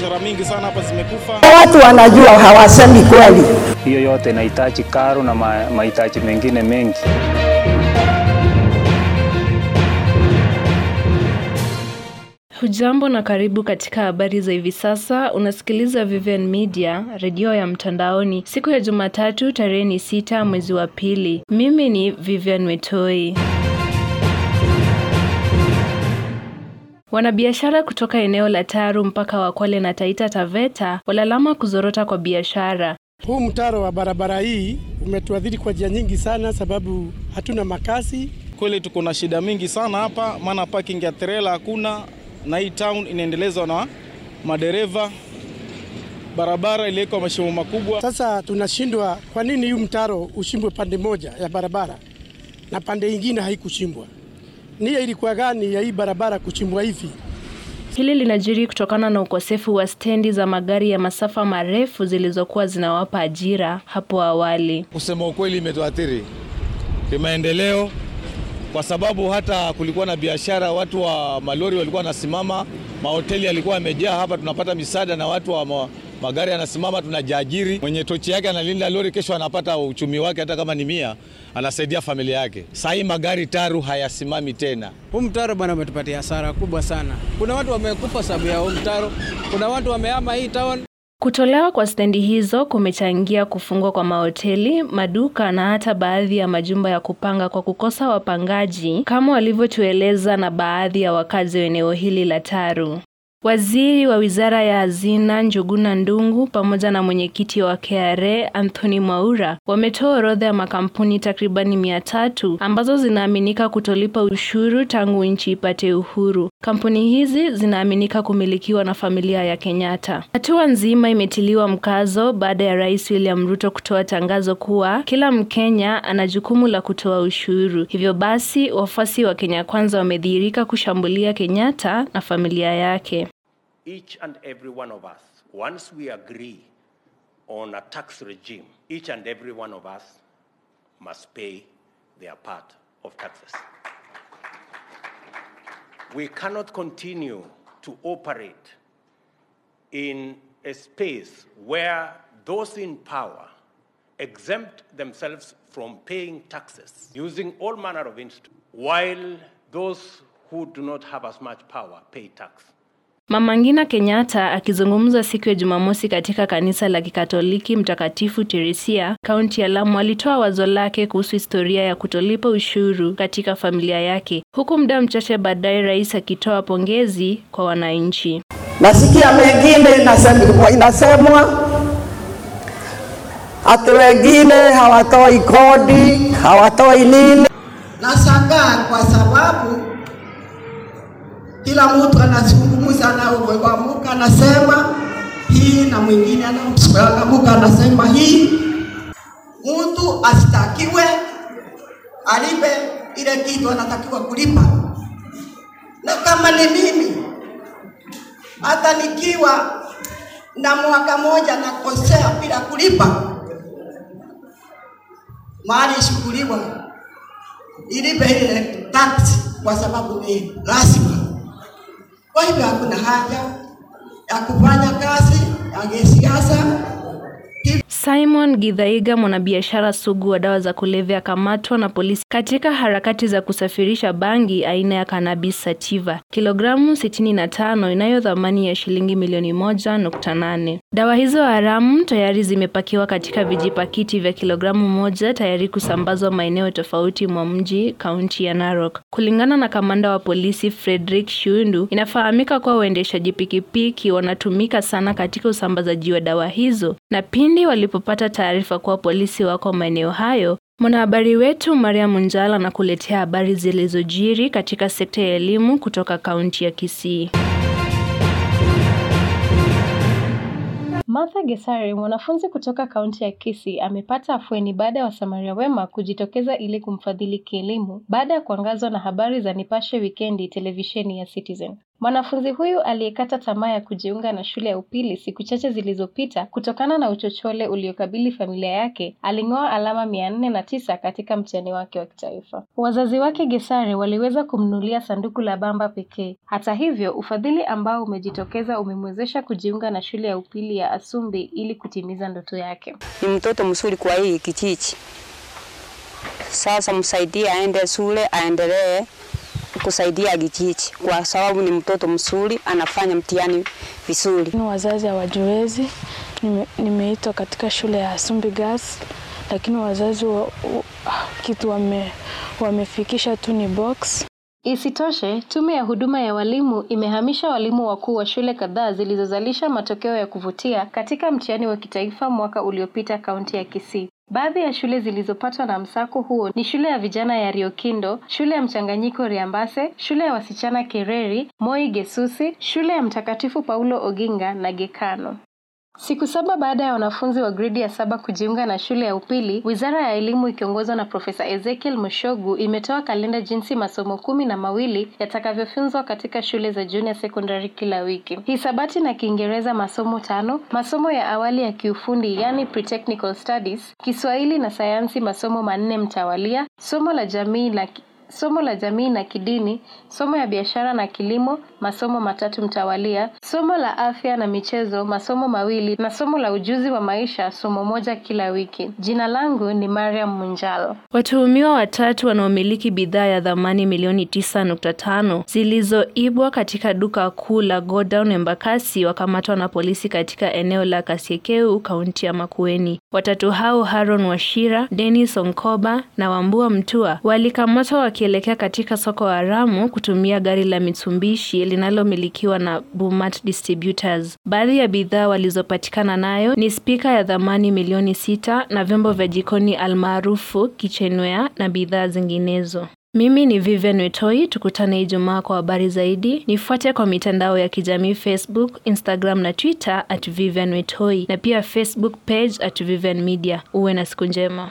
biashara mingi sana hapa zimekufa. Watu wanajua hawasemi kweli. Hiyo yote inahitaji karo na mahitaji mengine mengi. Hujambo na karibu katika habari za hivi sasa. Unasikiliza Vivian Media, redio ya mtandaoni, siku ya Jumatatu tarehe ni sita mwezi wa pili. Mimi ni Vivian Wetoi. Wanabiashara kutoka eneo la Taru mpaka wa Kwale na Taita Taveta walalama kuzorota kwa biashara. Huu mtaro wa barabara hii umetuadhiri kwa njia nyingi sana, sababu hatuna makazi. Kweli tuko na shida mingi sana hapa, maana parking ya trela hakuna, na hii town inaendelezwa na madereva. Barabara iliwekwa mashimo makubwa. Sasa tunashindwa, kwa nini huu mtaro ushimbwe pande moja ya barabara na pande ingine haikuchimbwa? Nia ilikuwa gani ya hii barabara kuchimbwa hivi? Hili linajiri kutokana na ukosefu wa stendi za magari ya masafa marefu zilizokuwa zinawapa ajira hapo awali. Kusema ukweli, imetuathiri kimaendeleo, kwa sababu hata kulikuwa na biashara, watu wa malori walikuwa wanasimama, mahoteli yalikuwa yamejaa hapa, tunapata misaada na watu wa ma magari yanasimama, tunajiajiri. Mwenye tochi yake analinda lori, kesho anapata uchumi wake, hata kama ni mia, anasaidia familia yake. Saa hii magari Taru hayasimami tena. Huu mtaro bwana umetupatia hasara kubwa sana. Kuna watu wamekufa sababu ya huu mtaro, kuna watu wamehama hii town. Kutolewa kwa stendi hizo kumechangia kufungwa kwa mahoteli, maduka na hata baadhi ya majumba ya kupanga kwa kukosa wapangaji, kama walivyotueleza na baadhi ya wakazi wa eneo hili la Taru. Waziri wa Wizara ya Hazina Njuguna Ndung'u pamoja na mwenyekiti wa KRA Anthony Mwaura wametoa orodha ya makampuni takribani mia tatu ambazo zinaaminika kutolipa ushuru tangu nchi ipate uhuru. Kampuni hizi zinaaminika kumilikiwa na familia ya Kenyatta. Hatua nzima imetiliwa mkazo baada ya Rais William Ruto kutoa tangazo kuwa kila Mkenya ana jukumu la kutoa ushuru. Hivyo basi, wafuasi wa Kenya Kwanza wamedhihirika kushambulia Kenyatta na familia yake. each and every one of us, once we agree on a tax regime, each and every one of us must pay their part of taxes. We cannot continue to operate in a space where those in power exempt themselves from paying taxes using all manner of instruments, while those who do not have as much power pay tax. Mama Ngina Kenyatta akizungumza siku ya Jumamosi katika kanisa la Kikatoliki Mtakatifu Teresia, kaunti ya Lamu, alitoa wazo lake kuhusu historia ya kutolipa ushuru katika familia yake, huku muda mchache baadaye rais akitoa pongezi kwa wananchi. Nasikia mengine inasemwa, inasemwa ati wengine hawatoi kodi, hawatoi nini. Nashangaa kwa sababu kila mtu anazungumza na uamuka anasema hii na mwingine anamuka anasema hii. Mtu asitakiwe alipe ile kitu anatakiwa kulipa, na kama ni mimi, hata nikiwa na mwaka moja nakosea bila kulipa, mali ishukuliwa ilipe ile tax kwa sababu ni lazima. Kwa hivyo hakuna haja ya kufanya kazi ya kisiasa. Simon Githaiga, mwanabiashara sugu wa dawa za kulevya, akamatwa na polisi katika harakati za kusafirisha bangi aina ya cannabis sativa kilogramu 65 inayo thamani ya shilingi milioni moja nukta nane. Dawa hizo haramu tayari zimepakiwa katika vijipakiti vya kilogramu moja tayari kusambazwa maeneo tofauti mwa mji kaunti ya Narok. Kulingana na kamanda wa polisi Frederick Shundu, inafahamika kuwa waendeshaji pikipiki wanatumika sana katika usambazaji wa dawa hizo na pindi walipopata taarifa kuwa polisi wako maeneo hayo, mwanahabari wetu Mariam Njala anakuletea habari zilizojiri katika sekta ya elimu kutoka kaunti ya Kisii. Martha Gesari, mwanafunzi kutoka kaunti ya Kisii, amepata afueni baada ya wasamaria wema kujitokeza ili kumfadhili kielimu baada ya kuangazwa na habari za Nipashe Wikendi televisheni ya Citizen. Mwanafunzi huyu aliyekata tamaa ya kujiunga na shule ya upili siku chache zilizopita kutokana na uchochole uliokabili familia yake aling'oa alama mia nne na tisa katika mtihani wake wa kitaifa. Wazazi wake Gesare waliweza kumnunulia sanduku la bamba pekee. Hata hivyo, ufadhili ambao umejitokeza umemwezesha kujiunga na shule ya upili ya Asumbi ili kutimiza ndoto yake. Ni mtoto mzuri kwa hii kijiji. Sasa msaidie aende shule, aendelee kusaidia kijiji kwa sababu ni mtoto mzuri, anafanya mtihani vizuri. Wazazi hawajiwezi, nime, nimeitwa katika shule ya Sumbi Girls, lakini wazazi wa, wa, kitu wame, wamefikisha tu ni box. Isitoshe, tume ya huduma ya walimu imehamisha walimu wakuu wa shule kadhaa zilizozalisha matokeo ya kuvutia katika mtihani wa kitaifa mwaka uliopita kaunti ya Kisii. Baadhi ya shule zilizopatwa na msako huo ni shule ya vijana ya Riokindo, shule ya mchanganyiko Riambase, shule ya wasichana Kereri, Moi Gesusi, shule ya Mtakatifu Paulo Oginga na Gekano. Siku saba baada ya wanafunzi wa gredi ya saba kujiunga na shule ya upili, Wizara ya Elimu ikiongozwa na Profesa Ezekiel Mushogu imetoa kalenda jinsi masomo kumi na mawili yatakavyofunzwa katika shule za junior secondary kila wiki. Hisabati na Kiingereza masomo tano, masomo ya awali ya kiufundi yani pre-technical studies, Kiswahili na sayansi masomo manne mtawalia, somo la jamii la somo la jamii na kidini, somo ya biashara na kilimo, masomo matatu mtawalia, somo la afya na michezo, masomo mawili na somo la ujuzi wa maisha, somo moja kila wiki. Jina langu ni Mariam Munjalo. Watuhumiwa watatu wanaomiliki bidhaa ya thamani milioni 9.5 zilizoibwa katika duka kuu la Godown Embakasi wakamatwa na polisi katika eneo la Kasiekeu, kaunti ya Makueni. Watatu hao Haron Washira, Dennis Onkoba na Wambua Mtua walikamatwa wakielekea katika soko haramu kutumia gari la Mitsubishi linalomilikiwa na Bumat Distributors. Baadhi ya bidhaa walizopatikana nayo ni spika ya thamani milioni sita na vyombo vya jikoni almaarufu kitchenware na bidhaa zinginezo. Mimi ni Vivian Wetoi, tukutane Ijumaa kwa habari zaidi. Nifuate kwa mitandao ya kijamii Facebook, Instagram na Twitter at Vivian Wetoi na pia Facebook page at Vivian Media. Uwe na siku njema.